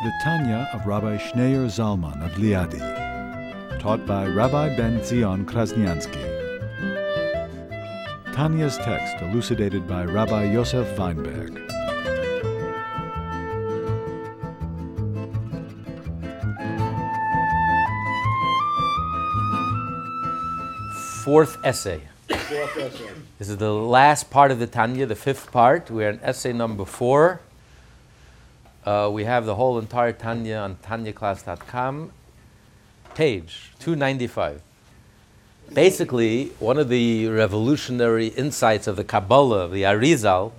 The Tanya of Rabbi Schneur Zalman of Liadi, taught by Rabbi Ben Zion Krasniansky. Tanya's text elucidated by Rabbi Yosef Weinberg. Fourth essay. This is the last part of the Tanya, the fifth part. We're in essay number four. Uh, we have the whole entire Tanya on tanyaclass.com, page 295. Basically, one of the revolutionary insights of the Kabbalah, of the Arizal,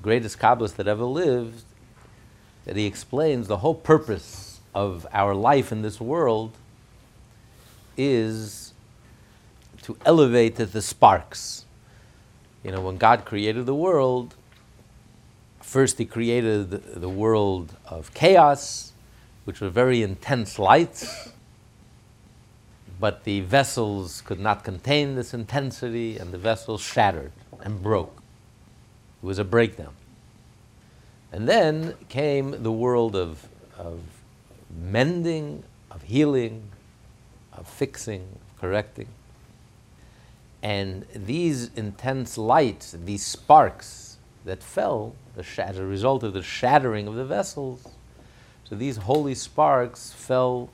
greatest Kabbalist that ever lived, that he explains the whole purpose of our life in this world is to elevate the sparks. You know, when God created the world, first He created the world of chaos, which were very intense lights, but the vessels could not contain this intensity, and the vessels shattered and broke. It was a breakdown. And then came the world of, of mending, of healing, of fixing, of correcting. And these intense lights, these sparks that fell as a result of the shattering of the vessels, so these holy sparks fell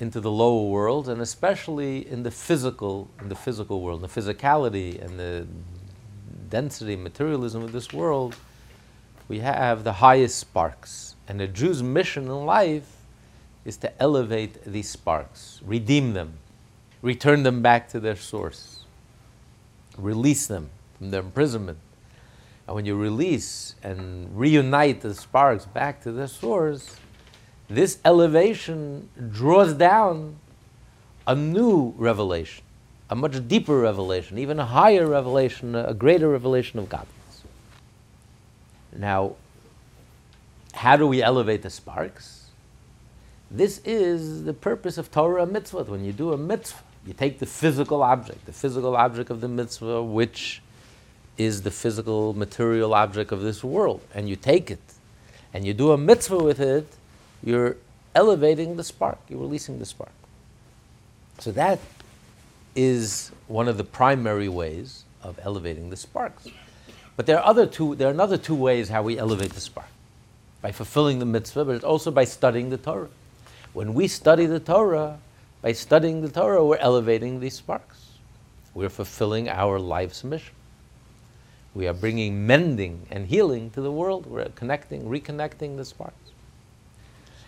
into the lower world, and especially in the physical, in the physical world, the physicality and the density, materialism of this world, we have the highest sparks. And a Jew's mission in life is to elevate these sparks, redeem them, return them back to their source release them from their imprisonment. And when you release and reunite the sparks back to their source, this elevation draws down a new revelation, a much deeper revelation, even a higher revelation, a greater revelation of godliness. Now, how do we elevate the sparks? This is the purpose of Torah mitzvah. When you do a mitzvah, you take the physical object, the physical object of the mitzvah, which is the physical material object of this world, and you take it and you do a mitzvah with it, you're elevating the spark, you're releasing the spark. So that is one of the primary ways of elevating the sparks. But there are other two, there are another two ways how we elevate the spark. By fulfilling the mitzvah, but it's also by studying the Torah. When we study the Torah, by studying the Torah, we're elevating these sparks. We're fulfilling our life's mission. We are bringing mending and healing to the world. We're connecting, reconnecting the sparks.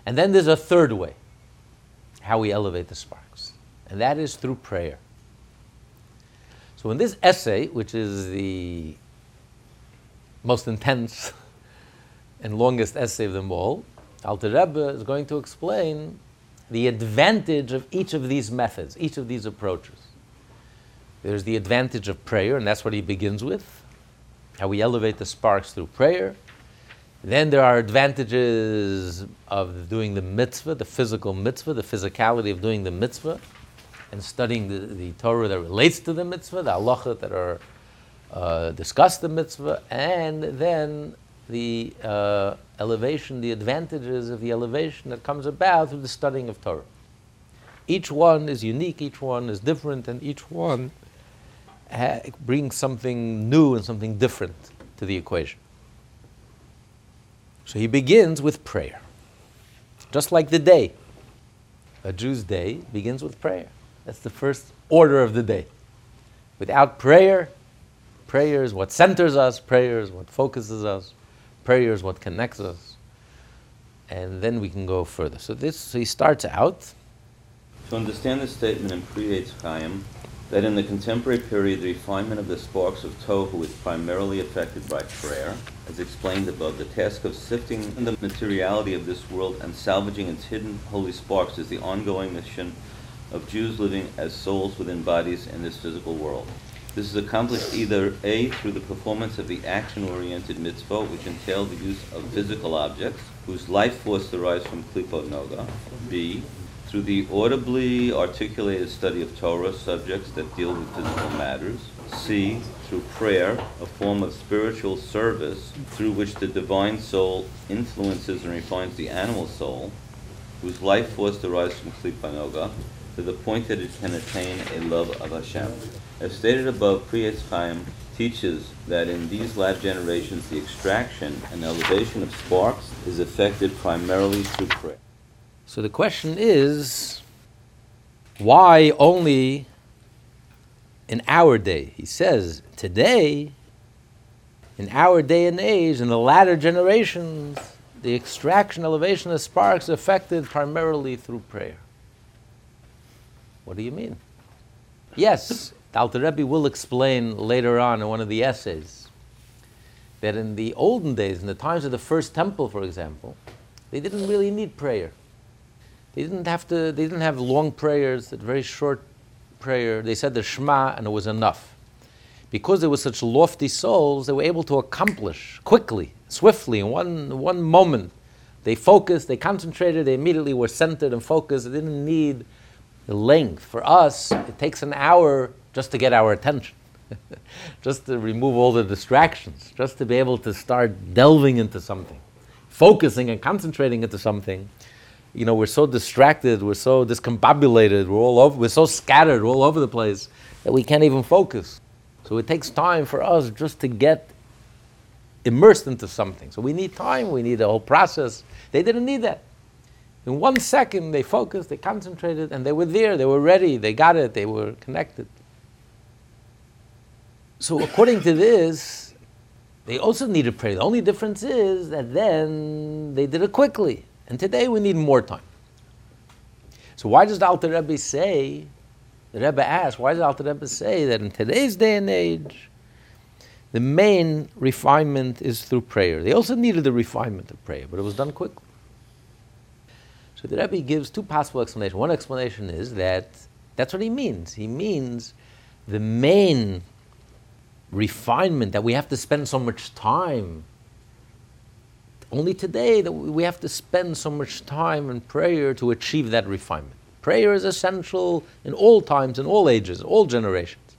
And then there's a third way how we elevate the sparks, and that is through prayer. So, in this essay, which is the most intense and longest essay of them all, Alter Rebbe is going to explain the advantage of each of these methods, each of these approaches. There's the advantage of prayer, and that's what he begins with how we elevate the sparks through prayer. Then there are advantages of doing the mitzvah, the physical mitzvah, the physicality of doing the mitzvah, and studying the, the Torah that relates to the mitzvah, the halacha that are uh, discuss the mitzvah, and then the uh, elevation, the advantages of the elevation that comes about through the studying of Torah. Each one is unique, each one is different, and each one ha- brings something new and something different to the equation. So he begins with prayer. Just like the day. A Jew's day begins with prayer. That's the first order of the day. Without prayer, prayer is what centers us, prayer is what focuses us, prayer is what connects us. And then we can go further. So this so he starts out. To understand the statement in Eitz Chaim, that in the contemporary period, the refinement of the sparks of tohu is primarily affected by prayer. As explained above, the task of sifting the materiality of this world and salvaging its hidden holy sparks is the ongoing mission of Jews living as souls within bodies in this physical world. This is accomplished either A, through the performance of the action oriented mitzvah, which entail the use of physical objects, whose life force derives from klipot noga, B, through the audibly articulated study of Torah subjects that deal with physical matters. C, through prayer, a form of spiritual service through which the divine soul influences and refines the animal soul, whose life force derives from Klipat Noga, to the point that it can attain a love of Hashem. As stated above, Pri Etz Chaim teaches that in these last generations the extraction and elevation of sparks is effected primarily through prayer. So the question is, why only in our day? He says, today, in our day and age, in the latter generations, the extraction, elevation of sparks affected primarily through prayer. What do you mean? Yes, the Alter Rebbe will explain later on in one of the essays that in the olden days, in the times of the first temple, for example, they didn't really need prayer. They didn't have to. They didn't have long prayers. A very short prayer. They said the Shema, and it was enough. Because they were such lofty souls, they were able to accomplish quickly, swiftly, in one one moment. They focused. They concentrated. They immediately were centered and focused. They didn't need the length. For us, it takes an hour just to get our attention. just to remove all the distractions, just to be able to start delving into something, focusing and concentrating into something you know, we're so distracted, we're so discombobulated, we're all over, we're so scattered, all over the place that we can't even focus. So it takes time for us just to get immersed into something. So we need time, we need a whole process. They didn't need that. In one second, they focused, they concentrated, and they were there, they were ready, they got it, they were connected. So according to this, they also needed prayer. The only difference is that then they did it quickly. And today we need more time. So why does the Alter Rebbe say, the Rebbe asks, why does the Alter Rebbe say that in today's day and age, the main refinement is through prayer. They also needed the refinement of prayer, but it was done quickly. So the Rebbe gives two possible explanations. One explanation is that that's what he means. He means the main refinement that we have to spend so much time only today that we have to spend so much time in prayer to achieve that refinement. Prayer is essential in all times, in all ages, all generations.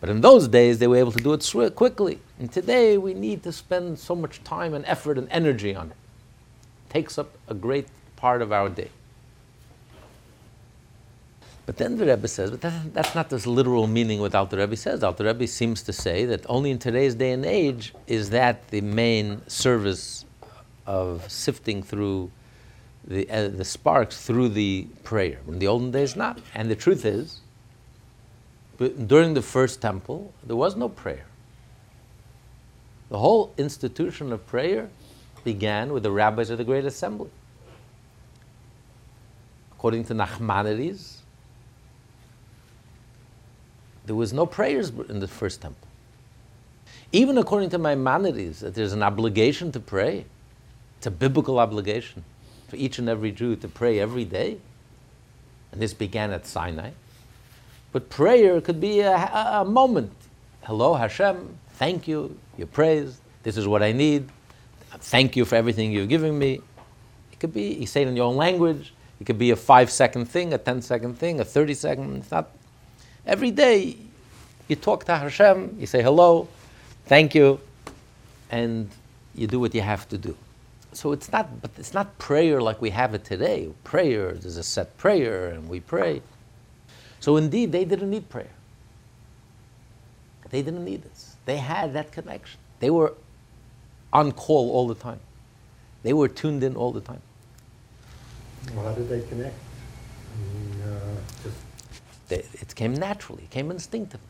But in those days, they were able to do it quickly. And today, we need to spend so much time and effort and energy on it. it takes up a great part of our day. But then the Rebbe says, but that, that's not this literal meaning what Alter Rebbe says. Alter Rebbe seems to say that only in today's day and age is that the main service of sifting through the, uh, the sparks through the prayer. In the olden days, not. And the truth is, during the first temple, there was no prayer. The whole institution of prayer began with the rabbis of the Great Assembly. According to Nachmanides, there was no prayers in the first temple. Even according to Maimonides, that there's an obligation to pray. It's a biblical obligation for each and every Jew to pray every day. And this began at Sinai. But prayer could be a, a, a moment. Hello, Hashem, thank you, you praise, this is what I need, thank you for everything you're giving me. It could be, you say it in your own language, it could be a five second thing, a ten second thing, a 30 second, it's not. Every day you talk to Hashem, you say hello, thank you, and you do what you have to do so it's not, but it's not prayer like we have it today. Prayer, there's a set prayer, and we pray. So indeed, they didn't need prayer. They didn't need this. They had that connection. They were on call all the time. They were tuned in all the time. Well, how did they connect? I mean, uh, just they, it came naturally. It came instinctively.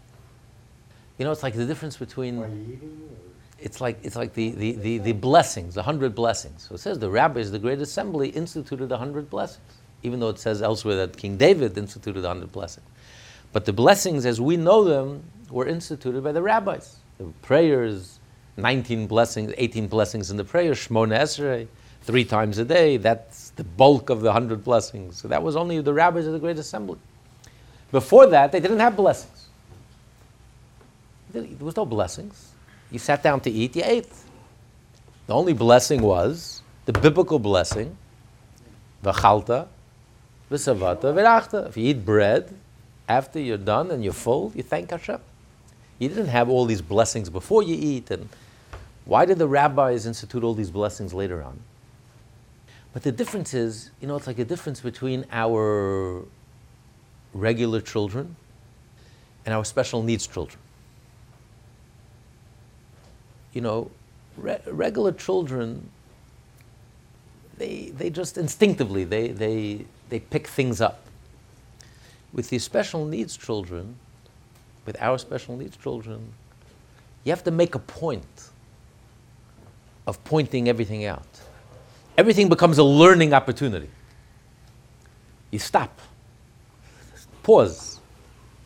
You know, it's like the difference between. Eating? Or? It's like, it's like the, the, the, the blessings, the hundred blessings. So it says the rabbis, the great assembly, instituted a hundred blessings, even though it says elsewhere that King David instituted a hundred blessings. But the blessings as we know them were instituted by the rabbis. The prayers, 19 blessings, 18 blessings in the prayer, Shmona Esrei, three times a day. That's the bulk of the 100 blessings. So that was only the rabbis of the Great Assembly. Before that, they didn't have blessings. There was no blessings. You sat down to eat, you ate. The only blessing was the biblical blessing, v'chalta, v'savata, v'rachta. If you eat bread, after you're done and you're full, you thank Hashem. You didn't have all these blessings before you eat. And why did the rabbis institute all these blessings later on? But the difference is, you know, it's like a difference between our regular children and our special needs children. You know, re- regular children, they, they just instinctively, they, they, they pick things up. With the special needs children, with our special needs children, you have to make a point of pointing everything out. Everything becomes a learning opportunity. You stop, pause.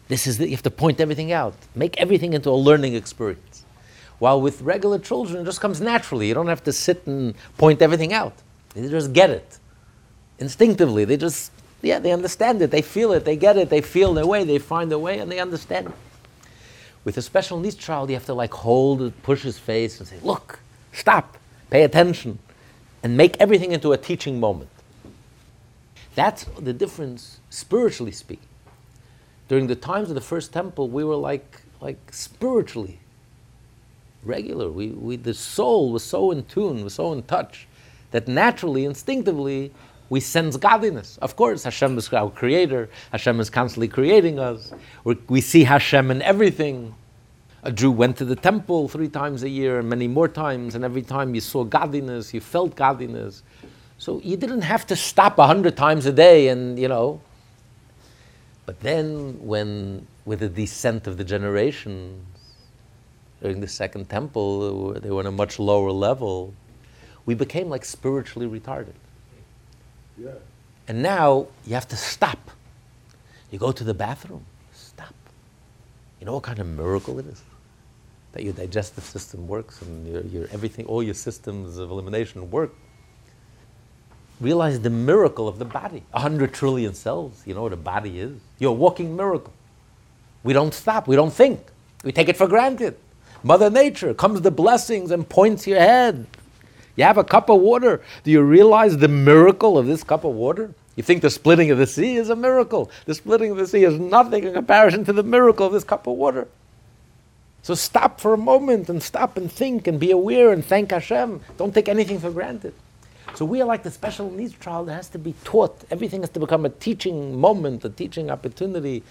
This is the, you have to point everything out, make everything into a learning experience. While with regular children, it just comes naturally. You don't have to sit and point everything out. They just get it instinctively. They just, yeah, they understand it. They feel it. They get it. They feel their way. They find their way, and they understand it. With a special needs child, you have to like hold it, push his face, and say, "Look, stop, pay attention," and make everything into a teaching moment. That's the difference, spiritually speaking. During the times of the first temple, we were like, like spiritually regular. We, we, the soul was so in tune, was so in touch, that naturally, instinctively, we sense godliness. Of course, Hashem is our creator. Hashem is constantly creating us. We're, we see Hashem in everything. A Jew went to the temple three times a year and many more times, and every time you saw godliness, you felt godliness. So you didn't have to stop a hundred times a day and, you know. But then, when, with the descent of the generations, during the second temple, they were on a much lower level, we became like spiritually retarded. Yeah. And now you have to stop. You go to the bathroom, stop. You know what kind of miracle it is? That your digestive system works and your, your everything, all your systems of elimination work. Realize the miracle of the body. A hundred trillion cells, you know what a body is? You're a walking miracle. We don't stop, we don't think. We take it for granted. Mother Nature comes the blessings and points your head. You have a cup of water. Do you realize the miracle of this cup of water? You think the splitting of the sea is a miracle. The splitting of the sea is nothing in comparison to the miracle of this cup of water. So stop for a moment and stop and think and be aware and thank Hashem. Don't take anything for granted. So we are like the special needs child that has to be taught. Everything has to become a teaching moment, a teaching opportunity.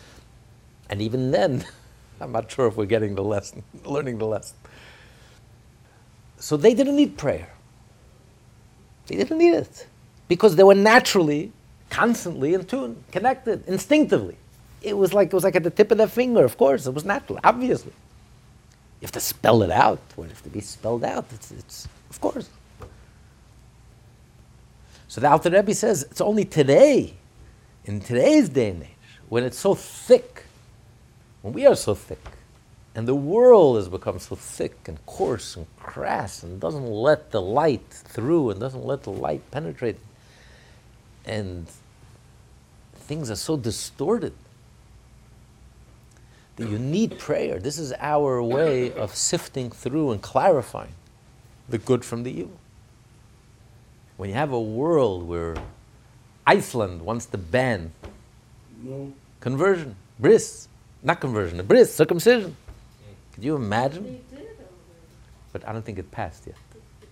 And even then, I'm not sure if we're getting the lesson, learning the lesson. So they didn't need prayer. They didn't need it because they were naturally, constantly in tune, connected, instinctively. It was like it was like at the tip of their finger. Of course, it was natural. Obviously, you have to spell it out. What have to be spelled out? It's, it's of course. So the Alter Rebbe says it's only today, in today's day and age, when it's so thick, when we are so thick, and the world has become so thick and coarse and crass and doesn't let the light through and doesn't let the light penetrate. And things are so distorted that you need prayer. This is our way of sifting through and clarifying the good from the evil. When you have a world where Iceland wants to ban No. conversion, bris, not conversion, bris, circumcision. Could you imagine? They did. But I don't think it passed yet.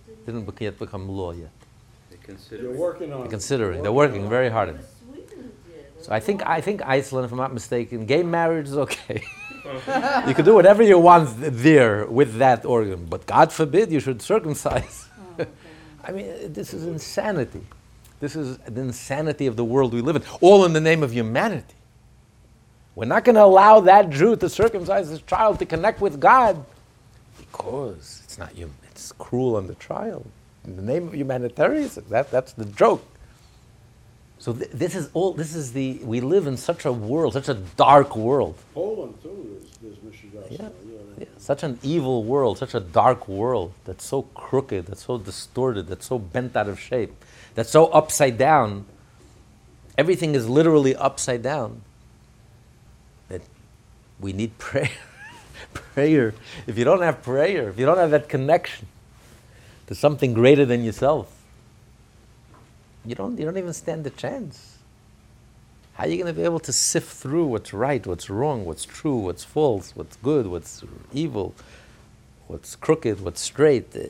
It Didn't bec- yet become law yet. They You're working on They're considering. They're working very hard on It it. was Sweden who did. So I think I think Iceland, if I'm not mistaken, gay marriage is okay. you can do whatever you want there with that organ, but God forbid you should circumcise. Oh, I mean, this is insanity. This is the insanity of the world we live in, all in the name of humanity. We're not going to allow that Jew to circumcise his child to connect with God because it's not hum- it's cruel on the child. In the name of humanitarianism, that, that's the joke. So th- this is all. This is the. We live in such a world, such a dark world. Poland too, there's, there's Michigan. Yeah. yeah. Such an evil world, such a dark world that's so crooked, that's so distorted, that's so bent out of shape, that's so upside down. Everything is literally upside down. We need prayer. prayer. If you don't have prayer, if you don't have that connection to something greater than yourself, you don't, you don't even stand a chance. How are you going to be able to sift through what's right, what's wrong, what's true, what's false, what's good, what's evil, what's crooked, what's straight, uh,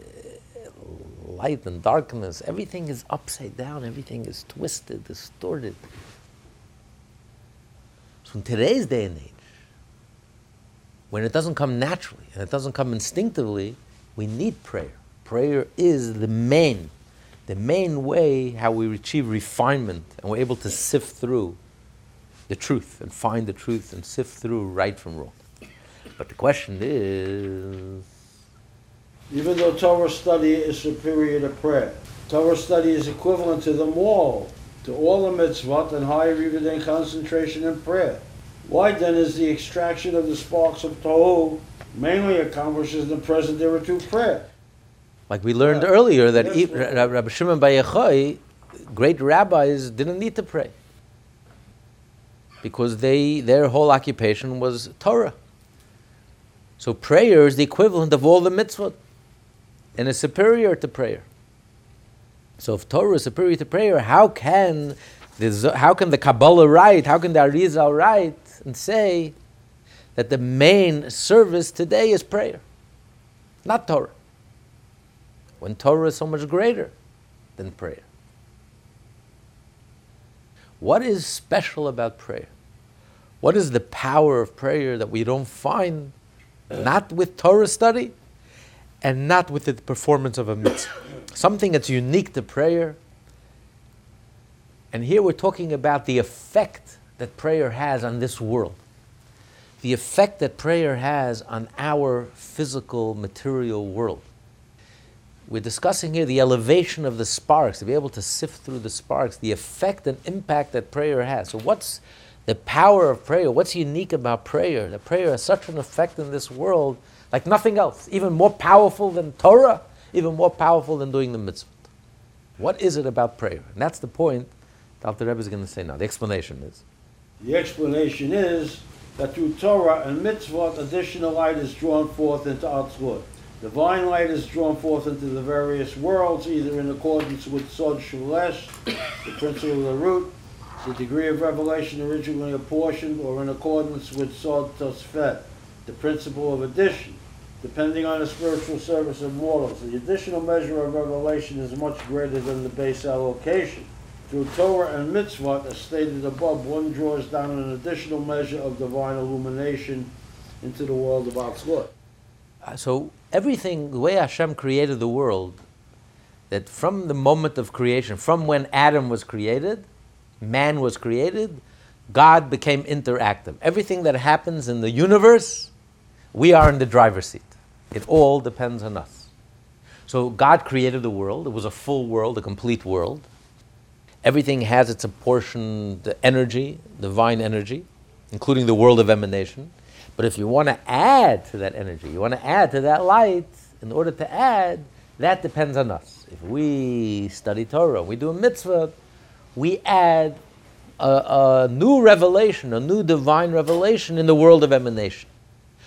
light and darkness? Everything is upside down, everything is twisted, distorted. So in today's day and age, when it doesn't come naturally and it doesn't come instinctively, we need prayer. Prayer is the main, the main way how we achieve refinement and we're able to sift through the truth and find the truth and sift through right from wrong. But the question is Even though Torah study is superior to prayer, Torah study is equivalent to them all, to all the mitzvot and higher even than concentration in prayer. Why then is the extraction of the sparks of Tohu mainly accomplished in the present there through prayer? like we learned Yeah. earlier that Yes, e- Rabbi Shimon Bar Yochai, great rabbis didn't need to pray because they their whole occupation was Torah. So prayer is the equivalent of all the mitzvot and is superior to prayer. So if Torah is superior to prayer, how can the, how can the Kabbalah write, how can the Arizal write and say that the main service today is prayer, not Torah? When Torah is so much greater than prayer. What is special about prayer? What is the power of prayer that we don't find not with Torah study and not with the performance of a mitzvah? Something that's unique to prayer. And here we're talking about the effect that prayer has on this world. The effect that prayer has on our physical, material world. We're discussing here the elevation of the sparks, to be able to sift through the sparks, the effect and impact that prayer has. So, what's the power of prayer? What's unique about prayer? That prayer has such an effect in this world like nothing else, even more powerful than Torah, even more powerful than doing the mitzvah. What is it about prayer? And that's the point Alter Rebbe is going to say now. The explanation is The explanation is that through Torah and mitzvot, additional light is drawn forth into Atzilut. Divine light is drawn forth into the various worlds, either in accordance with Sod Shoresh, the principle of the root, the degree of revelation originally apportioned, or in accordance with Sod Tosfet, the principle of addition, depending on the spiritual service of mortals. The additional measure of revelation is much greater than the base allocation. Through Torah and mitzvot, as stated above, one draws down an additional measure of divine illumination into the world of Atzilut. Uh, so everything, the way Hashem created the world, that from the moment of creation, from when Adam was created, man was created, God became interactive. Everything that happens in the universe, we are in the driver's seat. It all depends on us. So God created the world. It was a full world, a complete world. Everything has its apportioned energy, divine energy, including the world of emanation. But if you want to add to that energy, you want to add to that light, in order to add, that depends on us. If we study Torah, we do a mitzvah, we add a, a new revelation, a new divine revelation in the world of emanation.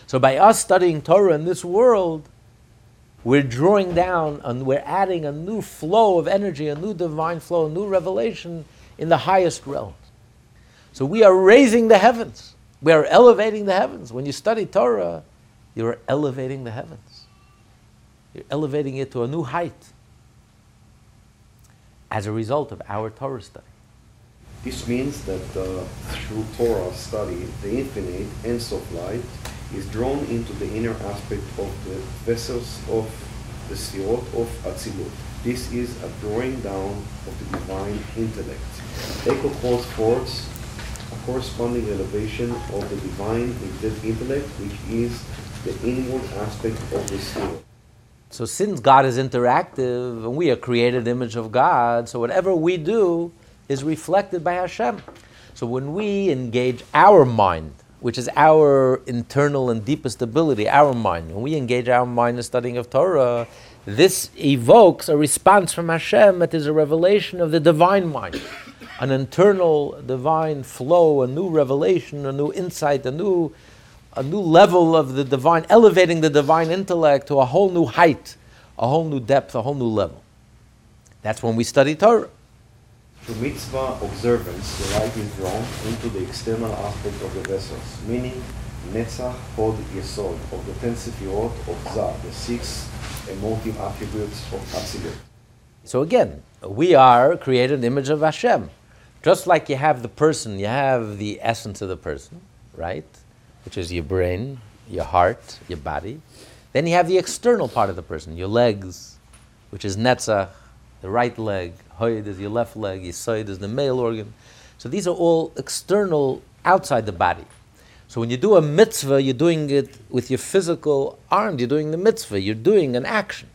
So by us studying Torah in this world, we're drawing down and we're adding a new flow of energy, a new divine flow, a new revelation in the highest realms. So we are raising the heavens. We are elevating the heavens. When you study Torah, you're elevating the heavens. You're elevating it to a new height as a result of our Torah study. This means that uh, through Torah study, the infinite Ein Sof light is drawn into the inner aspect of the vessels of the Sefirot of Atzilut. This is a drawing down of the divine intellect. Echo calls forth a corresponding elevation of the divine inte- intellect, which is the inward aspect of the Sefirot. So since God is interactive and we are created image of God, so whatever we do is reflected by Hashem. So when we engage our mind, which is our internal and deepest ability, our mind, when we engage our mind in studying of Torah, this evokes a response from Hashem that is a revelation of the divine mind, an internal divine flow, a new revelation, a new insight, a new, a new level of the divine, elevating the divine intellect to a whole new height, a whole new depth, a whole new level. That's when we study Torah. To mitzvah observance, the light is drawn into the external aspect of the vessels, meaning Netzach, Hod, Yesod, of the ten sefirot of Zah, the six emotive attributes of Atzilut. So again, we are created in the image of Hashem. Just like you have the person, you have the essence of the person, right? Which is your brain, your heart, your body. Then you have the external part of the person, your legs, which is Netzach, the right leg, Hoyd is your left leg, Yisoid is the male organ. So these are all external, outside the body. So when you do a mitzvah, you're doing it with your physical arm, you're doing the mitzvah, you're doing an action.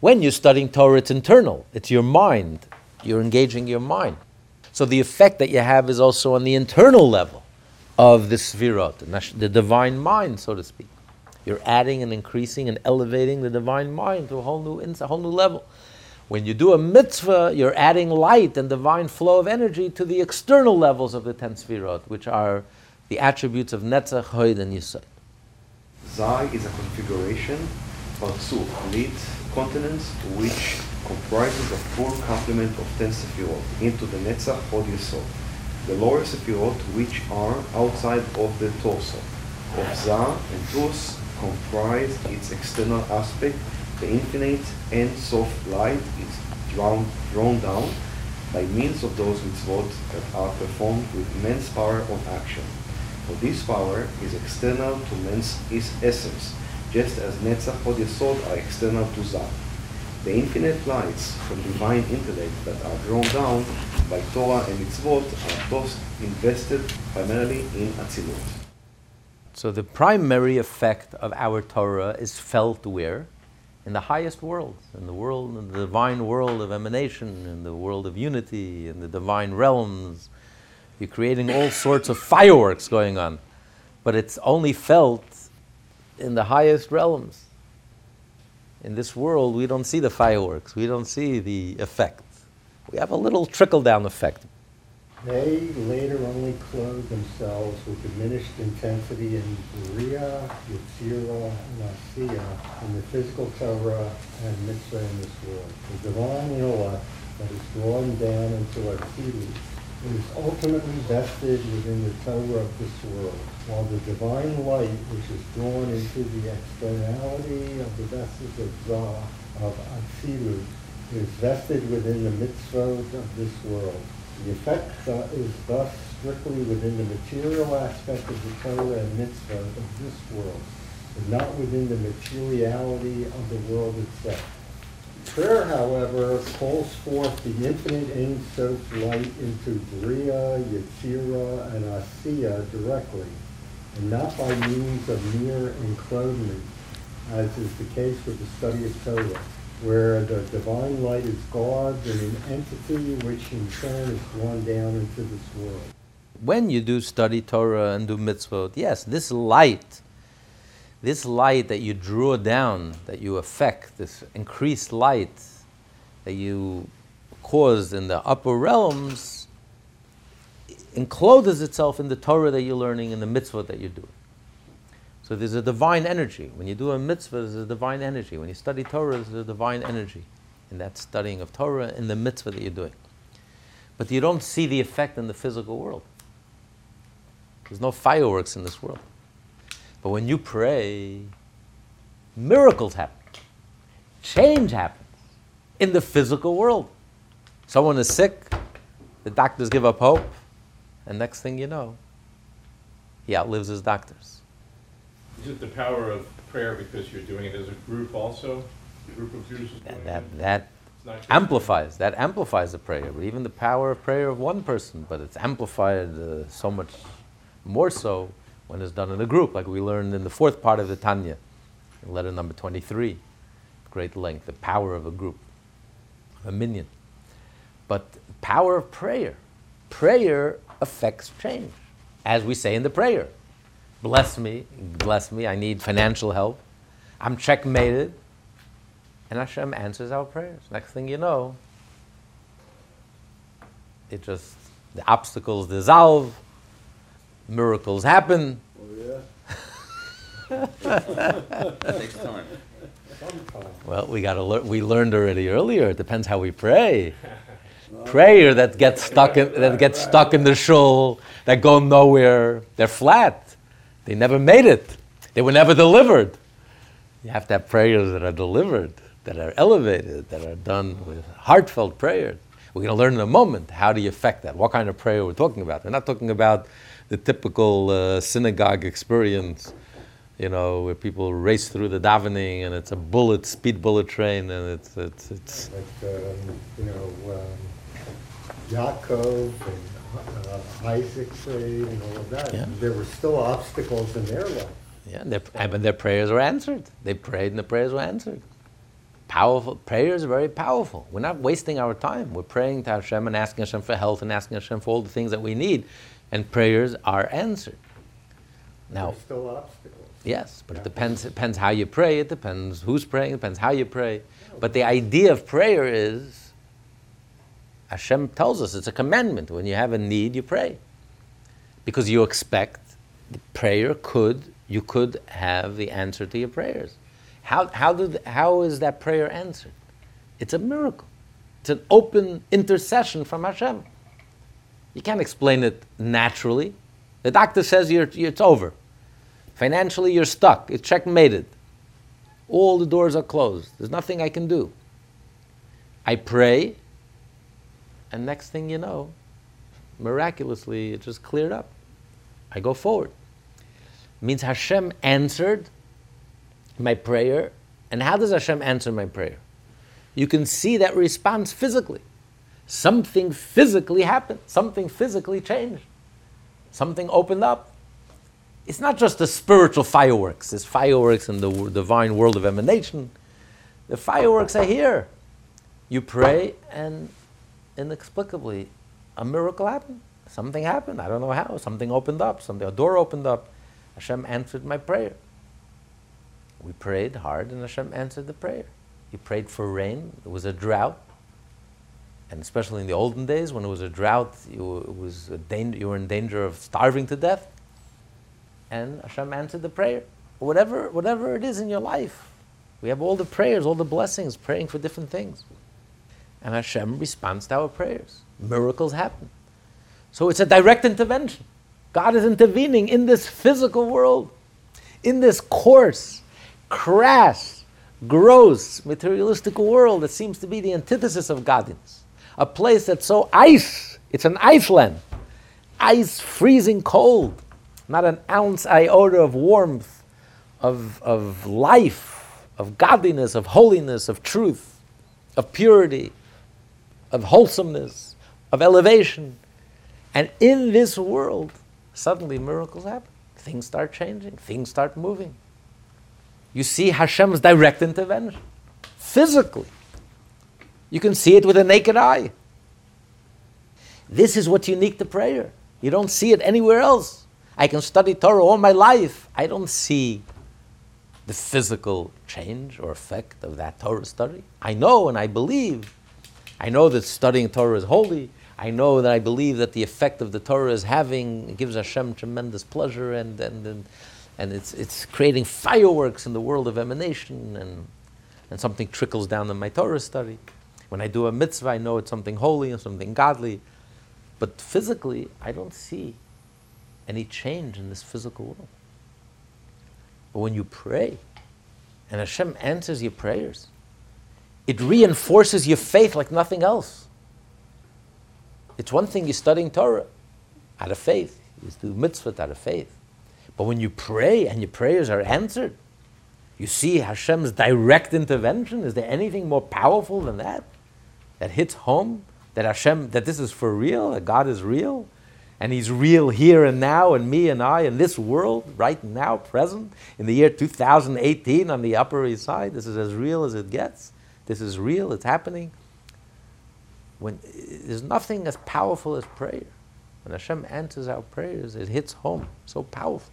When you're studying Torah, it's internal, it's your mind, you're engaging your mind. So the effect that you have is also on the internal level of the Sefirot, the divine mind, so to speak. You're adding and increasing and elevating the divine mind to a whole new, a whole new level. When you do a mitzvah, you're adding light and divine flow of energy to the external levels of the ten sfirot, which are the attributes of Netzach, Hoyd, and Yisod. Zai is a configuration, of two lead continents, which comprises a full complement of ten sefirot into the Netzach, Hod, Yisod. The lower sefirot, which are outside of the torso of Zah and Tus, comprise its external aspect the infinite Ein Sof light is drawn, drawn down by means of those mitzvot that are performed with immense power of action. For this power is external to man's essence, just as Netzach Hod Yesod are external to Zah. The infinite lights from divine intellect that are drawn down by Torah and mitzvot are thus invested primarily in Atzilut. So the primary effect of our Torah is felt where? In the highest worlds, in the world, in the divine world of emanation, in the world of unity, in the divine realms. You're creating all sorts of fireworks going on, but it's only felt in the highest realms. In this world, we don't see the fireworks, we don't see the effect. We have a little trickle down effect. They later only clothed themselves with diminished intensity in Yetzirah, and Asiya in the physical Torah and Mitzvah in this world. The divine intellect that is drawn down into our feelings is ultimately vested within the Torah of this world, while the divine light, which is drawn into the externality of the vessels of Zah, of Atzilut, is vested within the mitzvot of this world. The effect is thus strictly within the material aspect of the Torah and mitzvah of this world, and not within the materiality of the world itself. Prayer, however, calls forth the infinite Ein Sof light into Bria, Yetzirah, and Asiya directly, and not by means of mere enclothement, as is the case with the study of Torah where the divine light is God and an entity which in turn is drawn down into this world. When you do study Torah and do mitzvot, yes, this light, this light that you draw down, that you affect, this increased light that you cause in the upper realms, encloses itself in the Torah that you're learning and the mitzvot that you're doing. So there's a divine energy. When you do a mitzvah, there's a divine energy. When you study Torah, there's a divine energy in that studying of Torah in the mitzvah that you're doing. But you don't see the effect in the physical world. There's no fireworks in this world. But when you pray, miracles happen. Change happens in the physical world. Someone is sick, the doctors give up hope, and next thing you know, he outlives his doctors. Is it the power of prayer because you're doing it as a group also? A group of Jews that, that just- amplifies that amplifies the prayer but even the power of prayer of one person but it's amplified uh, so much more so when it's done in a group like we learned in the fourth part of the tanya letter number 23 great length the power of a group a minyan but power of prayer prayer affects change, as we say in the prayer. Bless me, bless me, I need financial help. I'm checkmated. And Hashem answers our prayers. Next thing you know, it just, the obstacles dissolve, miracles happen. Oh, yeah? It takes time. Well, we got to learn. We learned already earlier. It depends how we pray. Prayer that gets stuck in that gets stuck in the shul, that go nowhere. They're flat. They never made it. They were never delivered. You have to have prayers that are delivered, that are elevated, that are done with heartfelt prayers. We're going to learn in a moment how do you affect that. What kind of prayer we're talking about. We're not talking about the typical uh, synagogue experience you know, where people race through the davening and it's a bullet, speed bullet train, and it's it's it's. Like, um, you know, um, Yaakov and uh, Isaac prayed and all of that. Yeah. There were still obstacles in their life. Yeah, and their, and but their prayers were answered. They prayed and the prayers were answered. Powerful prayers are very powerful. We're not wasting our time. We're praying to Hashem and asking Hashem for health and asking Hashem for all the things that we need, and prayers are answered. Now, There's still obstacles. Yes, but it depends. It depends how you pray. It depends who's praying. It depends how you pray. But the idea of prayer is, Hashem tells us it's a commandment. When you have a need, you pray, because you expect the prayer could you could have the answer to your prayers. How how did how is that prayer answered? It's a miracle. It's an open intercession from Hashem. You can't explain it naturally. The doctor says you're, you're, it's over. Financially, you're stuck. It's checkmated. All the doors are closed. There's nothing I can do. I pray, and next thing you know, miraculously, it just cleared up. I go forward. It means Hashem answered my prayer. And how does Hashem answer my prayer? You can see that response physically. Something physically happened, something physically changed, something opened up. It's not just the spiritual fireworks, there's fireworks in the divine world of emanation. The fireworks are here. You pray, and inexplicably, a miracle happened. Something happened. I don't know how. Something opened up. Something, a door opened up. Hashem answered my prayer. We prayed hard, and Hashem answered the prayer. He prayed for rain. There was a drought, and especially in the olden days, when it was a drought, you, it was you were in danger of starving to death. And Hashem answered the prayer. Whatever, whatever it is in your life, we have all the prayers, all the blessings, praying for different things. And Hashem responds to our prayers. Miracles happen. So it's a direct intervention. God is intervening in this physical world, in this coarse, crass, gross, materialistic world that seems to be the antithesis of godliness. A place that's so ice, it's an Iceland, ice freezing cold, not an ounce iota of warmth, of, of life, of godliness, of holiness, of truth, of purity, of wholesomeness, of elevation. And in this world, suddenly miracles happen. Things start changing, things start moving. You see Hashem's direct intervention physically. You can see it with a naked eye. This is what's unique to prayer. You don't see it anywhere else. I can study Torah all my life. I don't see the physical change or effect of that Torah study. I know and I believe. I know that studying Torah is holy. I know that I believe that the effect of the Torah is having, gives Hashem tremendous pleasure and, and, and, and it's, it's creating fireworks in the world of emanation and, and something trickles down in my Torah study. When I do a mitzvah, I know it's something holy and something godly. But physically, I don't see any change in this physical world. But when you pray, and Hashem answers your prayers, it reinforces your faith like nothing else. It's one thing you're studying Torah out of faith, you do mitzvah out of faith. But when you pray and your prayers are answered, you see Hashem's direct intervention. Is there anything more powerful than that? That hits home that Hashem, that this is for real, that God is real, and He's real here and now, and me and I in this world, right now, present, in the year 2018 on the Upper East Side. This is as real as it gets. This is real, it's happening. When, there's nothing as powerful as prayer. When Hashem answers our prayers, it hits home so powerful.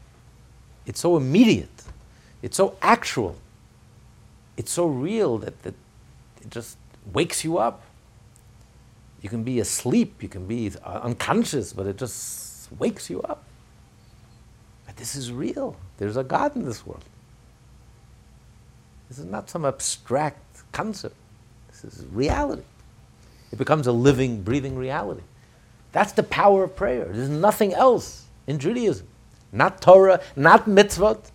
It's so immediate. It's so actual. It's so real that, that it just wakes you up. You can be asleep, you can be unconscious, but it just wakes you up. But this is real. There's a God in this world. This is not some abstract concept. This is reality. It becomes a living, breathing reality. That's the power of prayer. There's nothing else in Judaism, not Torah, not mitzvot,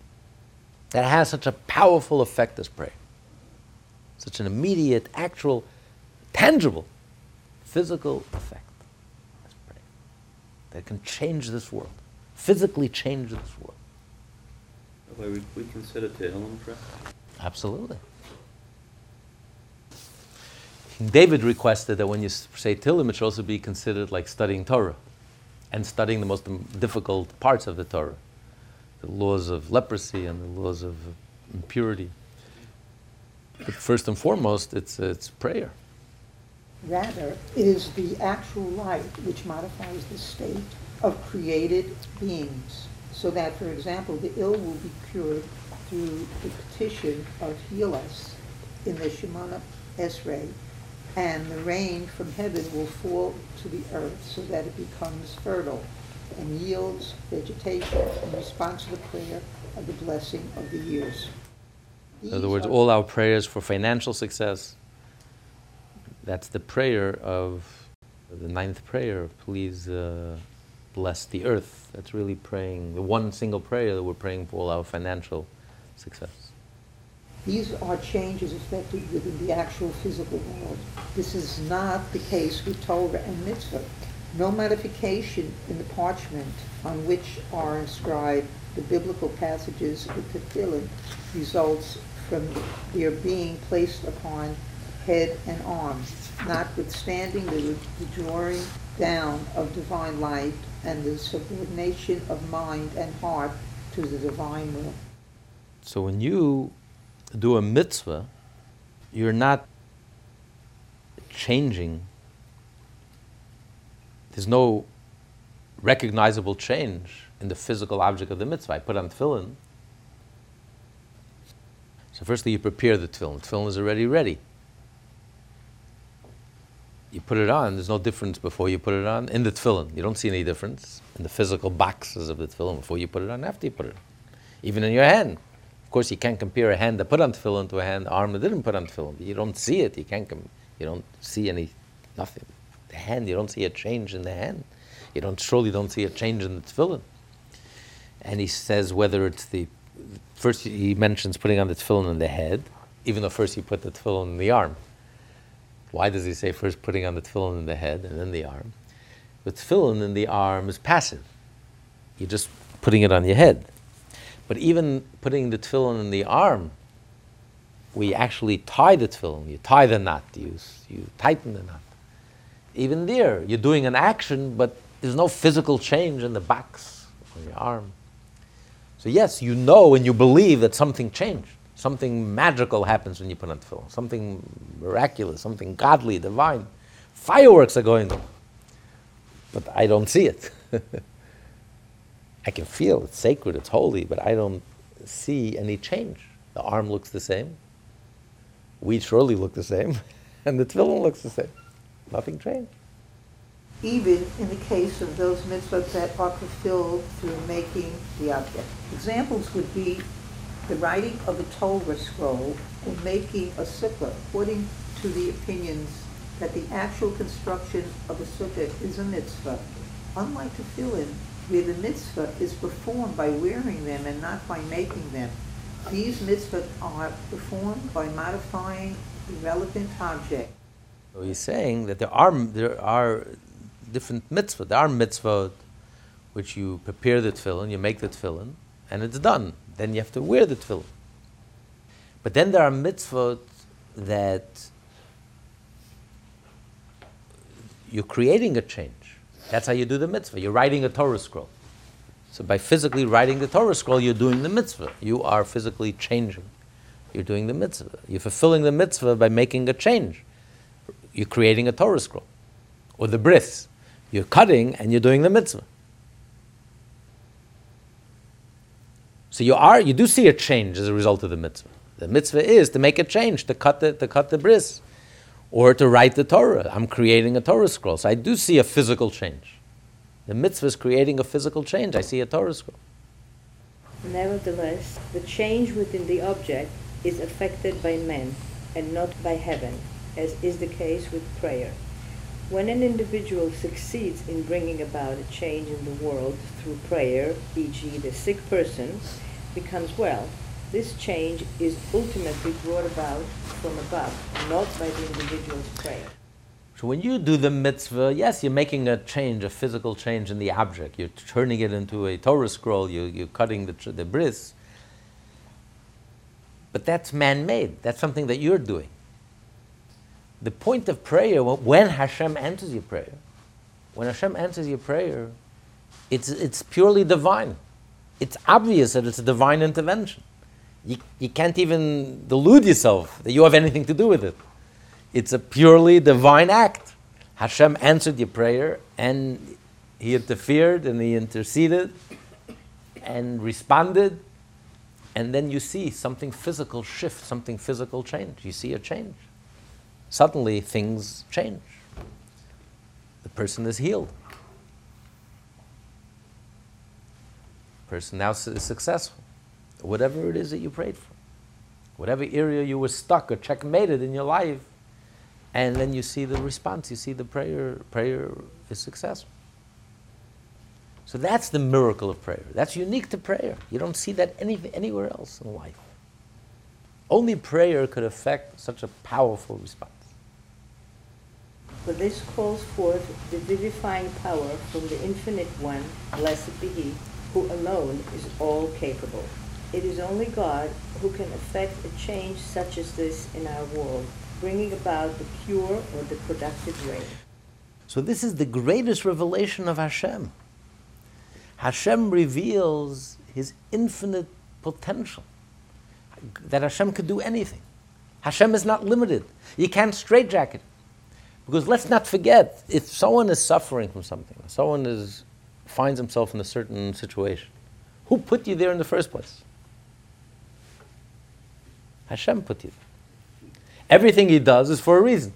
that has such a powerful effect as prayer. Such an immediate, actual, tangible, physical effect as prayer. That can change this world, physically change this world. We, we consider Tehillim prayer? Absolutely. David requested that when you say Tehillim, it should also be considered like studying Torah and studying the most difficult parts of the Torah the laws of leprosy and the laws of impurity. But first and foremost, it's, it's prayer. Rather, it is the actual light which modifies the state of created beings, so that, for example, the ill will be cured through the petition of heal us in the Shemona Esrei, and the rain from heaven will fall to the earth so that it becomes fertile and yields vegetation in response to the prayer of the blessing of the years. In other words, all our prayers for financial success, that's the prayer of the ninth prayer, please uh, bless the earth. That's really praying, the one single prayer that we're praying for all our financial success. These are changes effected within the actual physical world. This is not the case with Torah and Mitzvah. No modification in the parchment on which are inscribed the biblical passages with tefillin results from their being placed upon head and arms, notwithstanding the, the drawing down of divine light and the subordination of mind and heart to the divine will. So when you do a mitzvah, you're not changing. There's no recognizable change in the physical object of the mitzvah. I put on tefillin. So firstly, you prepare the tefillin. Tefillin is already ready. You put it on. There's no difference before you put it on in the tefillin. You don't see any difference in the physical boxes of the tefillin before you put it on. After you put it, on. even in your hand. Of course, you can't compare a hand that put on tefillin to a hand, arm that didn't put on tefillin. You don't see it. You can't. Com- you don't see any nothing. The hand, you don't see a change in the hand. You don't surely don't see a change in the tefillin. And he says whether it's the first he mentions putting on the tefillin in the head, even though first he put the tefillin in the arm. Why does he say first putting on the tefillin in the head and then the arm? The tefillin in the arm is passive. You're just putting it on your head. But even putting the tefillin in the arm, we actually tie the tefillin. You tie the knot. You, you tighten the knot. Even there, you're doing an action, but there's no physical change in the box on your arm. So yes, you know and you believe that something changed. Something magical happens when you put on tefillin. Something miraculous, something godly, divine. Fireworks are going on. But I don't see it. I can feel it's sacred, it's holy, but I don't see any change. The arm looks the same. We surely look the same. And the tefillin looks the same. Nothing changed. Even in the case of those mitzvahs that are fulfilled through making the object. Examples would be the writing of a Torah scroll or making a sukkah, according to the opinions that the actual construction of a sukkah is a mitzvah. Unlike tefillin, where the mitzvah is performed by wearing them and not by making them. These mitzvahs are performed by modifying the relevant object. So he's saying that there are, there are different mitzvahs. There are mitzvahs which you prepare the tefillin, you make the tefillin, and it's done. Then you have to wear the tefillin. But then there are mitzvahs that you're creating a change. That's how you do the mitzvah. You're writing a Torah scroll. So by physically writing the Torah scroll, you're doing the mitzvah. You are physically changing. You're doing the mitzvah. You're fulfilling the mitzvah by making a change. You're creating a Torah scroll. Or the bris. You're cutting and you're doing the mitzvah. So you are, you do see a change as a result of the mitzvah. The mitzvah is to make a change, to cut the, to cut the bris, or to write the Torah. I'm creating a Torah scroll. So I do see a physical change. The mitzvah is creating a physical change. I see a Torah scroll. Nevertheless, the change within the object is affected by man and not by heaven, as is the case with prayer. When an individual succeeds in bringing about a change in the world through prayer, e.g., the sick person, becomes well, this change is ultimately brought about from above, not by the individual's prayer. So when you do the mitzvah, yes, you're making a change, a physical change in the object. You're turning it into a Torah scroll. You, you're cutting the, the bris. But that's man-made. That's something that you're doing. The point of prayer, when Hashem answers your prayer, when Hashem answers your prayer, it's, it's purely divine it's obvious that it's a divine intervention. You, you can't even delude yourself that you have anything to do with it. It's a purely divine act. Hashem answered your prayer and he interfered and he interceded and responded. And then you see something physical shift, something physical change. You see a change. Suddenly things change. The person is healed. The person now is successful. Whatever it is that you prayed for, whatever area you were stuck or checkmated in your life, and then you see the response, you see the prayer, prayer is successful. So that's the miracle of prayer. That's unique to prayer. You don't see that any, anywhere else in life. Only prayer could affect such a powerful response. For this calls forth the vivifying power from the Infinite One, blessed be He, who alone is all capable. It is only God who can effect a change such as this in our world, bringing about the pure or the productive rain. So this is the greatest revelation of Hashem. Hashem reveals his infinite potential. That Hashem could do anything. Hashem is not limited. You can't straitjacket. Because let's not forget, if someone is suffering from something, someone is finds himself in a certain situation. Who put you there in the first place? Hashem put you there. Everything he does is for a reason.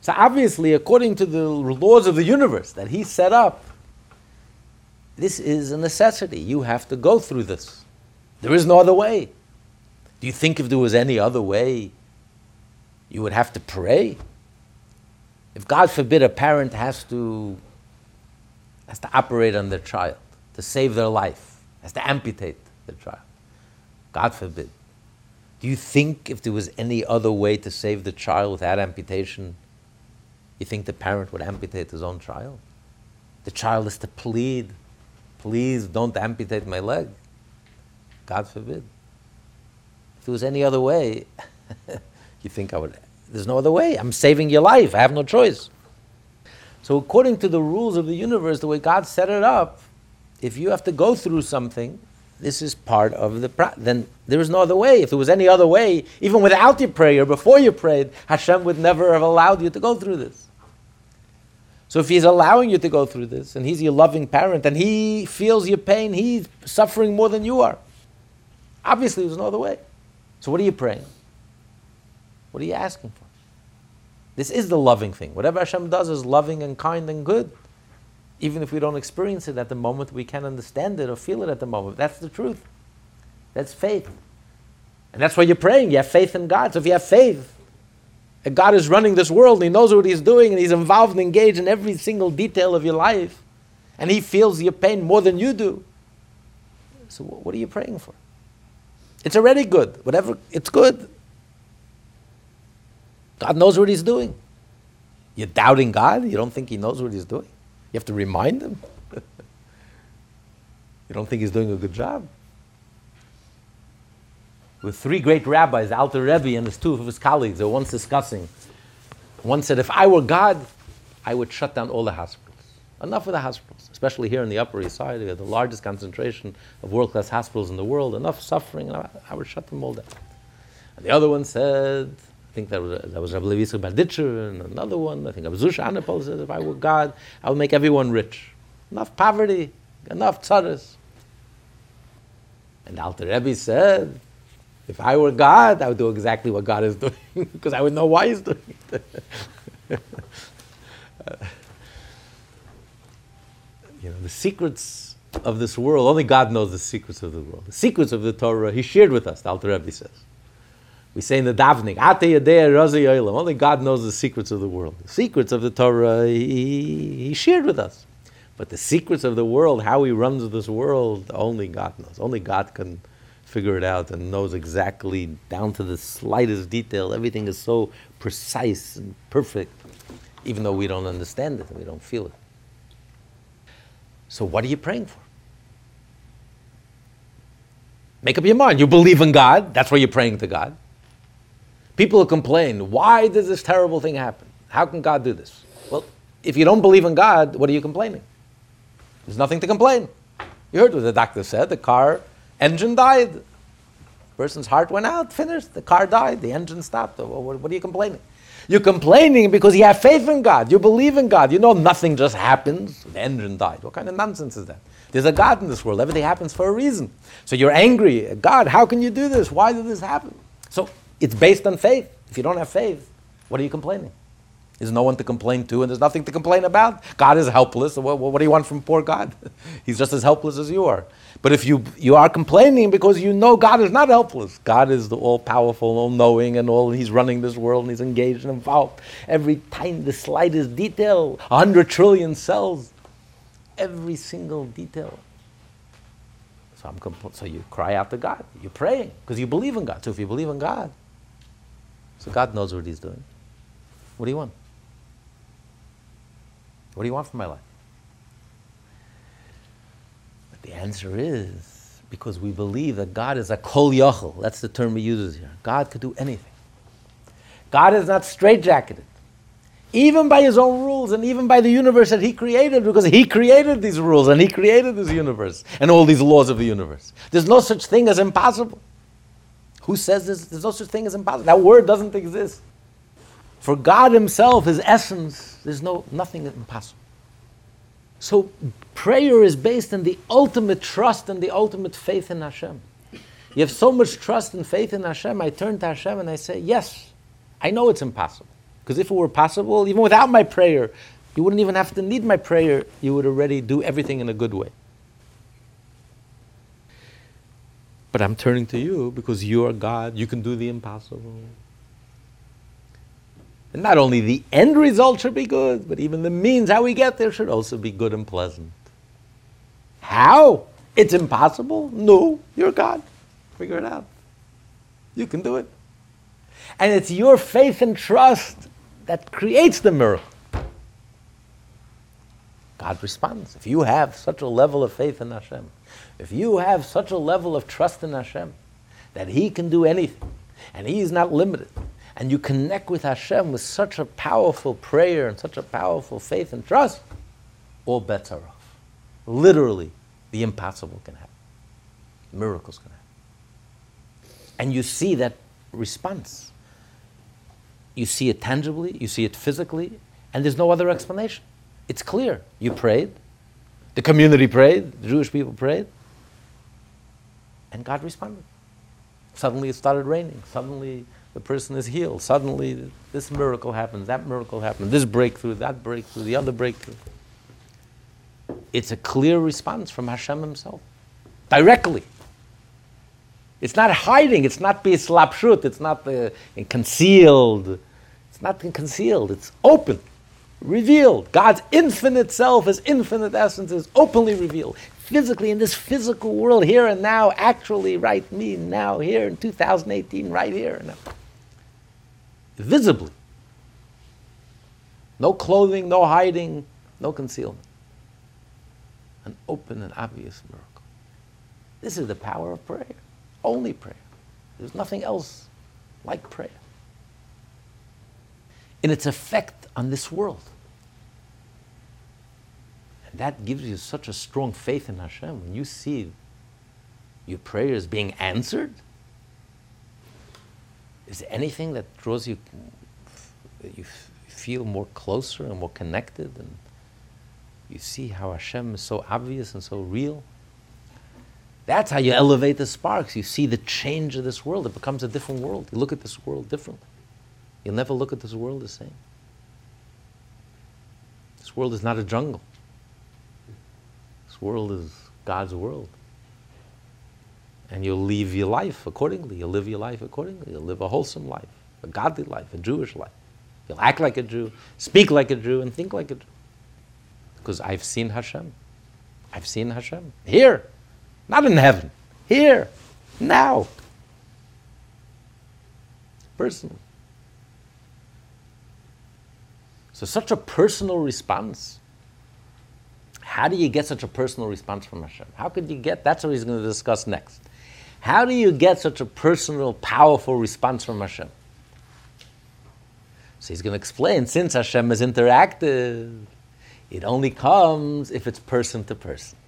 So obviously, according to the laws of the universe that he set up, this is a necessity. You have to go through this. There is no other way. Do you think if there was any other way, you would have to pray? If God forbid a parent has to has to operate on their child, to save their life, has to amputate the child. God forbid. Do you think if there was any other way to save the child without amputation, you think the parent would amputate his own child? The child is to plead, please don't amputate my leg. God forbid. If there was any other way, you think I would. There's no other way. I'm saving your life. I have no choice. So, according to the rules of the universe, the way God set it up, if you have to go through something, this is part of the pra- then there is no other way. If there was any other way, even without your prayer, before you prayed, Hashem would never have allowed you to go through this. So if He's allowing you to go through this, and He's your loving parent, and He feels your pain, He's suffering more than you are. Obviously, there's no other way. So what are you praying? What are you asking for? This is the loving thing. Whatever Hashem does is loving and kind and good. Even if we don't experience it at the moment, we can understand it or feel it at the moment. That's the truth. That's faith. And that's why you're praying. You have faith in God. So if you have faith, God is running this world and He knows what He's doing and He's involved and engaged in every single detail of your life, and He feels your pain more than you do. So what are you praying for? It's already good. Whatever, it's good. God knows what He's doing. You're doubting God? You don't think He knows what He's doing? You have to remind Him? you don't think He's doing a good job? With three great rabbis, Alter Rebbe and his two of his colleagues, they were once discussing. One said, If I were God, I would shut down all the hospitals. Enough of the hospitals, especially here in the Upper East Side. We have the largest concentration of world class hospitals in the world. Enough suffering, I would shut them all down. And the other one said, I think that was, that was Rabbi Levi Berditcher and another one. I think Rabbi Zusha Anapol says, if I were God, I would make everyone rich. Enough poverty, enough tzaddis. And Alter Rebbe said, if I were God, I would do exactly what God is doing because I would know why He's doing it. Uh, you know, the secrets of this world, only God knows the secrets of the world. The secrets of the Torah He shared with us, the Alter Rebbe says. We say in the davening, only God knows the secrets of the world. The secrets of the Torah he, he shared with us. But the secrets of the world, how he runs this world, only God knows. Only God can figure it out and knows exactly down to the slightest detail. Everything is so precise and perfect, even though we don't understand it and we don't feel it. So, what are you praying for? Make up your mind. You believe in God, that's why you're praying to God. People complain, why does this terrible thing happen? How can God do this? Well, if you don't believe in God, what are you complaining? There's nothing to complain. You heard what the doctor said the car engine died. Person's heart went out, finished. The car died, the engine stopped. What are you complaining? You're complaining because you have faith in God. You believe in God. You know nothing just happens. The engine died. What kind of nonsense is that? There's a God in this world. Everything happens for a reason. So you're angry. God, how can you do this? Why did this happen? So it's based on faith. If you don't have faith, what are you complaining? There's no one to complain to, and there's nothing to complain about. God is helpless. What, what do you want from poor God? He's just as helpless as you are. But if you, you are complaining because you know God is not helpless, God is the all powerful, all knowing, and all, He's running this world and He's engaged and involved. Every tiny, the slightest detail, a hundred trillion cells, every single detail. So, compl- so you cry out to God. You're praying because you believe in God. So if you believe in God, so God knows what He's doing. What do you want? What do you want from my life? But the answer is because we believe that God is a kol yachol. That's the term he uses here. God could do anything. God is not straitjacketed, even by his own rules and even by the universe that he created, because he created these rules and he created this universe and all these laws of the universe. There's no such thing as impossible. Who says this? There's no such thing as impossible. That word doesn't exist. For God Himself, His essence, there's no nothing impossible. So prayer is based on the ultimate trust and the ultimate faith in Hashem. You have so much trust and faith in Hashem, I turn to Hashem and I say, Yes, I know it's impossible. Because if it were possible, even without my prayer, you wouldn't even have to need my prayer. You would already do everything in a good way. But I'm turning to you because you are God. You can do the impossible. And not only the end result should be good, but even the means how we get there should also be good and pleasant. How? It's impossible? No, you're God. Figure it out. You can do it. And it's your faith and trust that creates the miracle. God responds. If you have such a level of faith in Hashem, if you have such a level of trust in Hashem that He can do anything and He is not limited, and you connect with Hashem with such a powerful prayer and such a powerful faith and trust, all bets are off. Literally, the impossible can happen. Miracles can happen. And you see that response. You see it tangibly, you see it physically, and there's no other explanation. It's clear. You prayed, the community prayed, the Jewish people prayed, and God responded. Suddenly it started raining. Suddenly the person is healed. Suddenly this miracle happens, that miracle happens, this breakthrough, that breakthrough, the other breakthrough. It's a clear response from Hashem Himself, directly. It's not hiding, it's not b'hislabshus, it's not uh, concealed. It's not concealed, it's open, revealed. God's infinite self, His infinite essence is openly revealed physically in this physical world here and now, actually, right me now, here in 2018, right here and now. Visibly. No clothing, no hiding, no concealment. An open and obvious miracle. This is the power of prayer. Only prayer. There's nothing else like prayer. In its effect on this world. That gives you such a strong faith in Hashem. When you see your prayers being answered, Is there anything that draws you, that you feel more closer and more connected and you see how Hashem is so obvious and so real? That's how you elevate the sparks. You see the change of this world. It becomes a different world. You look at this world differently. You'll never look at this world the same. This world is not a jungle. World is God's world. And you'll live your life accordingly. You'll live your life accordingly. You'll live a wholesome life, a godly life, a Jewish life. You'll act like a Jew, speak like a Jew, and think like a Jew. Because I've seen Hashem. I've seen Hashem. Here. Not in heaven. Here. Now. Personally. So, such a personal response. How do you get such a personal response from Hashem? How could you get? That's what he's going to discuss next. How do you get such a personal, powerful response from Hashem? So he's going to explain since Hashem is interactive, it only comes if it's person to person.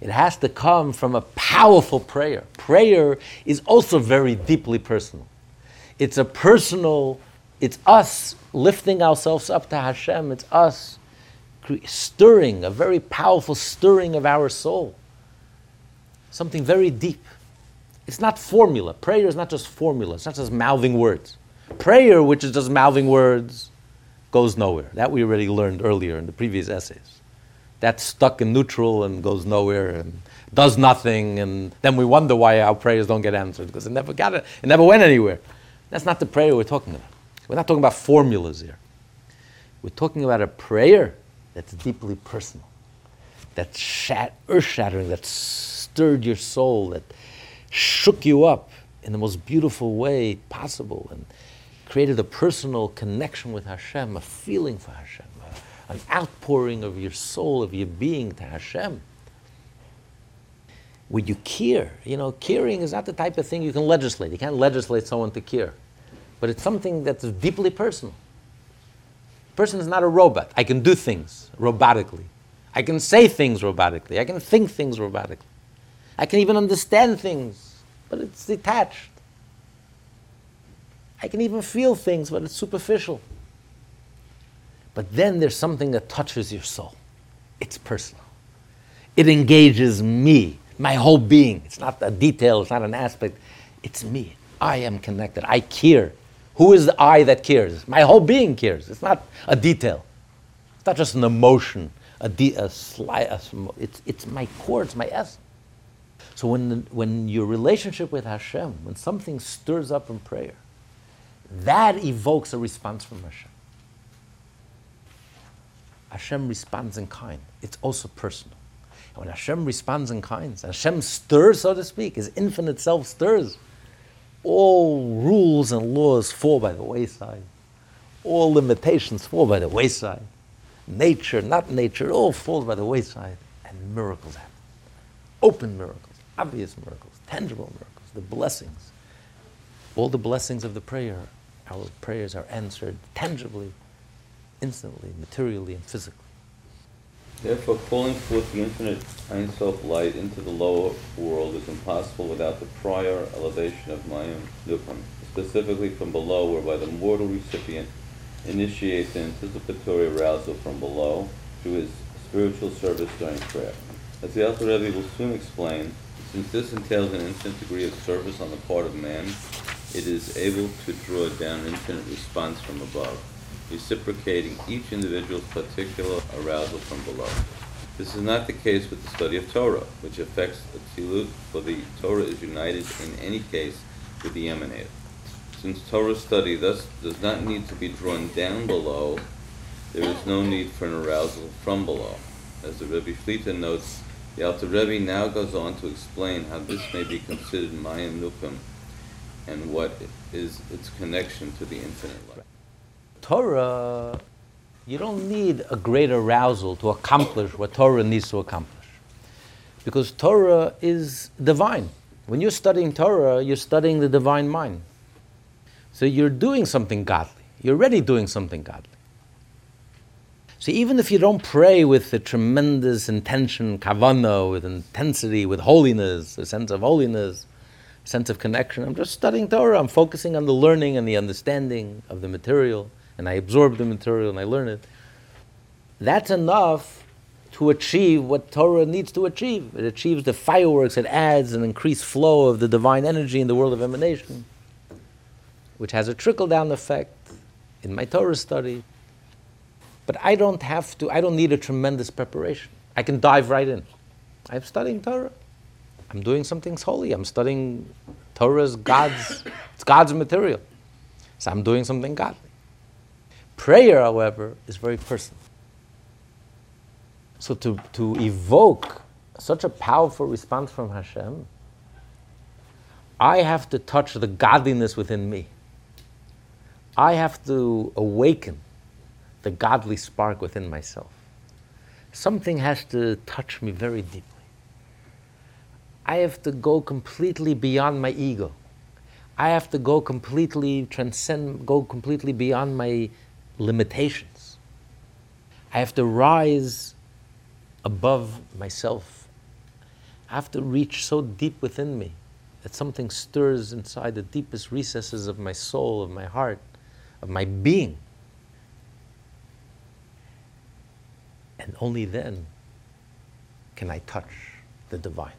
It has to come from a powerful prayer. Prayer is also very deeply personal. It's a personal, it's us lifting ourselves up to Hashem. It's us stirring, a very powerful stirring of our soul. Something very deep. It's not formula. Prayer is not just formula, it's not just mouthing words. Prayer, which is just mouthing words, goes nowhere. That we already learned earlier in the previous essays that's stuck in neutral and goes nowhere and does nothing, and then we wonder why our prayers don't get answered because it never got it, it never went anywhere. That's not the prayer we're talking about. We're not talking about formulas here. We're talking about a prayer that's deeply personal, that's shat- earth shattering, that stirred your soul, that shook you up in the most beautiful way possible, and created a personal connection with Hashem, a feeling for Hashem an outpouring of your soul, of your being to Hashem. Would you care? You know, caring is not the type of thing you can legislate. You can't legislate someone to care. But it's something that's deeply personal. Person is not a robot. I can do things robotically. I can say things robotically. I can think things robotically. I can even understand things, but it's detached. I can even feel things, but it's superficial. But then there's something that touches your soul. It's personal. It engages me, my whole being. It's not a detail, it's not an aspect. It's me. I am connected. I care. Who is the I that cares? My whole being cares. It's not a detail. It's not just an emotion, a, de- a slight, a sm- it's, it's my core, it's my essence. So when, the, when your relationship with Hashem, when something stirs up in prayer, that evokes a response from Hashem. Hashem responds in kind. It's also personal. And when Hashem responds in kind, Hashem stirs, so to speak, His infinite self stirs. All rules and laws fall by the wayside. All limitations fall by the wayside. Nature, not nature, all falls by the wayside. And miracles happen. Open miracles, obvious miracles, tangible miracles, the blessings. All the blessings of the prayer, our prayers are answered tangibly instantly, materially, and physically. Therefore, calling forth the infinite Ein Sof light into the lower world is impossible without the prior elevation of Mayim Nukam, specifically from below, whereby the mortal recipient initiates an anticipatory arousal from below to his spiritual service during prayer. As the Alter Rebbe will soon explain, since this entails an infinite degree of service on the part of man, it is able to draw down infinite response from above reciprocating each individual's particular arousal from below. This is not the case with the study of Torah, which affects Atzilut, for the Torah is united in any case with the emanator. Since Torah study thus does not need to be drawn down below, there is no need for an arousal from below. As the Rebbe Shlita notes, the Alter Rebbe now goes on to explain how this may be considered Mayim Nukum and what is its connection to the infinite light. Torah, you don't need a great arousal to accomplish what Torah needs to accomplish. Because Torah is divine. When you're studying Torah, you're studying the divine mind. So you're doing something godly. You're already doing something godly. So even if you don't pray with a tremendous intention, kavana, with intensity, with holiness, a sense of holiness, sense of connection. I'm just studying Torah. I'm focusing on the learning and the understanding of the material, and I absorb the material and I learn it. That's enough to achieve what Torah needs to achieve. It achieves the fireworks, it adds an increased flow of the divine energy in the world of emanation, which has a trickle down effect in my Torah study. But I don't have to, I don't need a tremendous preparation. I can dive right in. I'm studying Torah. I'm doing something holy. I'm studying Torah's God's, it's God's material. So I'm doing something godly. Prayer, however, is very personal. So to, to evoke such a powerful response from Hashem, I have to touch the godliness within me. I have to awaken the godly spark within myself. Something has to touch me very deeply. I have to go completely beyond my ego. I have to go completely transcend, go completely beyond my limitations. I have to rise above myself. I have to reach so deep within me that something stirs inside the deepest recesses of my soul, of my heart, of my being. And only then can I touch the divine.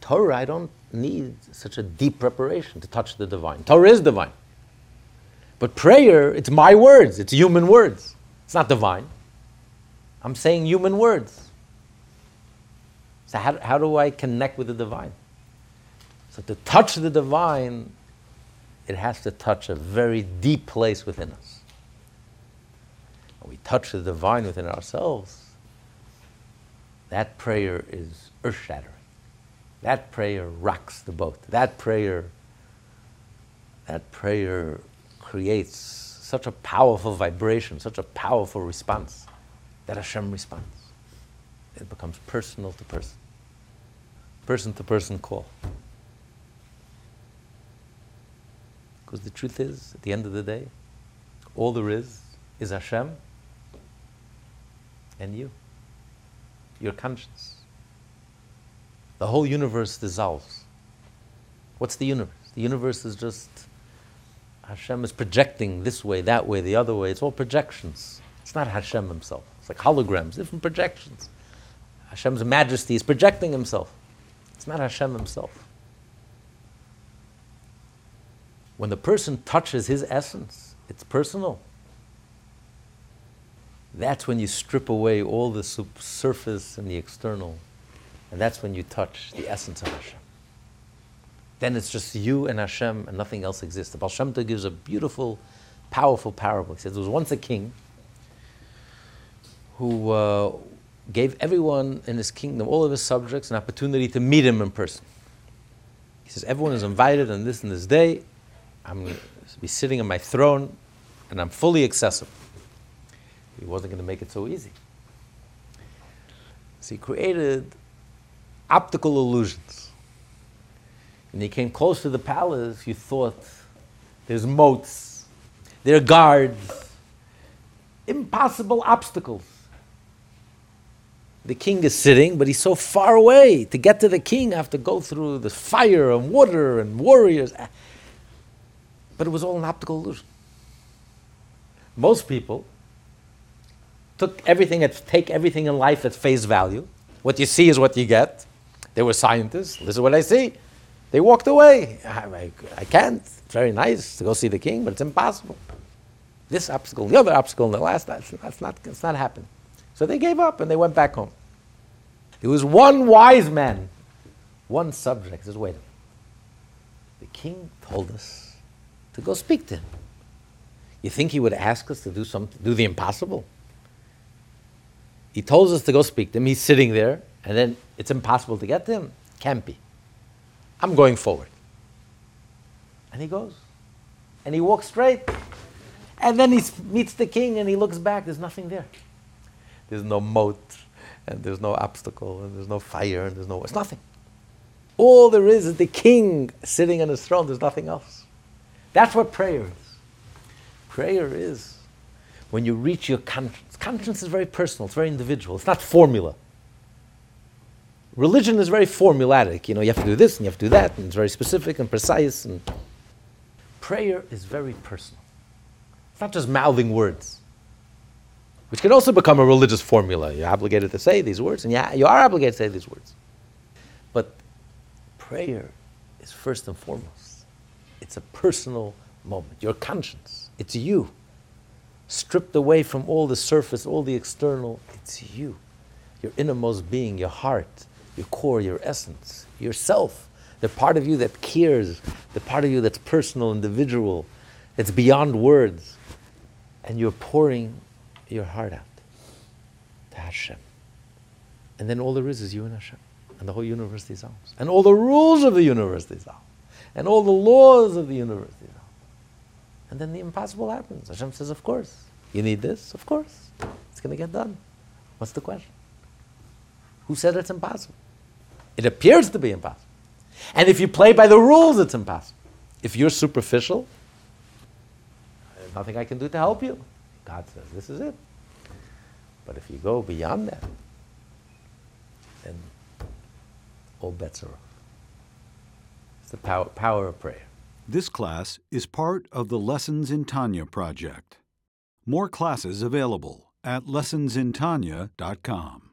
Torah, I don't need such a deep preparation to touch the divine. Torah is divine. But prayer, it's my words, it's human words. It's not divine. I'm saying human words. So, how, how do I connect with the divine? So, to touch the divine, it has to touch a very deep place within us. When we touch the divine within ourselves, that prayer is earth shattering. That prayer rocks the boat. That prayer, that prayer creates such a powerful vibration, such a powerful response that Hashem responds. It becomes personal to person, person to person call. Because the truth is, at the end of the day, all there is is Hashem and you, your conscience the whole universe dissolves. What's the universe? The universe is just Hashem is projecting this way, that way, the other way. It's all projections. It's not Hashem himself. It's like holograms, different projections. Hashem's majesty is projecting himself. It's not Hashem himself. When the person touches his essence, it's personal. That's when you strip away all the surface and the external and that's when you touch the essence of Hashem. Then it's just you and Hashem and nothing else exists. The Baal Shem Tov gives a beautiful, powerful parable. He says there was once a king who uh, gave everyone in his kingdom, all of his subjects, an opportunity to meet him in person. He says, Everyone is invited on this and this day. I'm going to be sitting on my throne and I'm fully accessible. He wasn't going to make it so easy. So he created optical illusions. When you came close to the palace, you thought there's moats, there are guards, impossible obstacles. The king is sitting, but he's so far away. To get to the king, I have to go through the fire and water and warriors. But it was all an optical illusion. Most people took everything at, take everything in life at face value. What you see is what you get. They were scientists. This is what I see. They walked away. I, I, I can't. It's very nice to go see the king, but it's impossible. This obstacle, the other obstacle, and the last, that's, that's not, it's not happening. So they gave up and they went back home. There was one wise man, one subject. Says, wait a minute. The king told us to go speak to him. You think he would ask us to do something, do the impossible? He told us to go speak to him. He's sitting there and then it's impossible to get to him? Can't be. I'm going forward. And he goes. And he walks straight. And then he meets the king and he looks back. There's nothing there. There's no moat, and there's no obstacle, and there's no fire, and there's no. It's nothing. All there is is the king sitting on his throne. There's nothing else. That's what prayer is. Prayer is when you reach your conscience. Conscience is very personal, it's very individual, it's not formula Religion is very formulatic. You know, you have to do this and you have to do that, and it's very specific and precise. And prayer is very personal. It's not just mouthing words, which can also become a religious formula. You're obligated to say these words, and yeah, you are obligated to say these words. But prayer is first and foremost. It's a personal moment. Your conscience. It's you. Stripped away from all the surface, all the external. It's you. Your innermost being, your heart, your core, your essence, yourself. The part of you that cares, the part of you that's personal, individual, that's beyond words. And you're pouring your heart out to Hashem. And then all there is is you and Hashem. And the whole universe is dissolves. And all the rules of the universe is dissolve. And all the laws of the universe is dissolve. And then the impossible happens. Hashem says, Of course. You need this? Of course. It's going to get done. What's the question? Who said it's impossible? It appears to be impossible. And if you play by the rules, it's impossible. If you're superficial, there's nothing I can do to help you. God says, This is it. But if you go beyond that, then all bets are off. It's the power, power of prayer. This class is part of the Lessons in Tanya project. More classes available at lessonsintanya.com.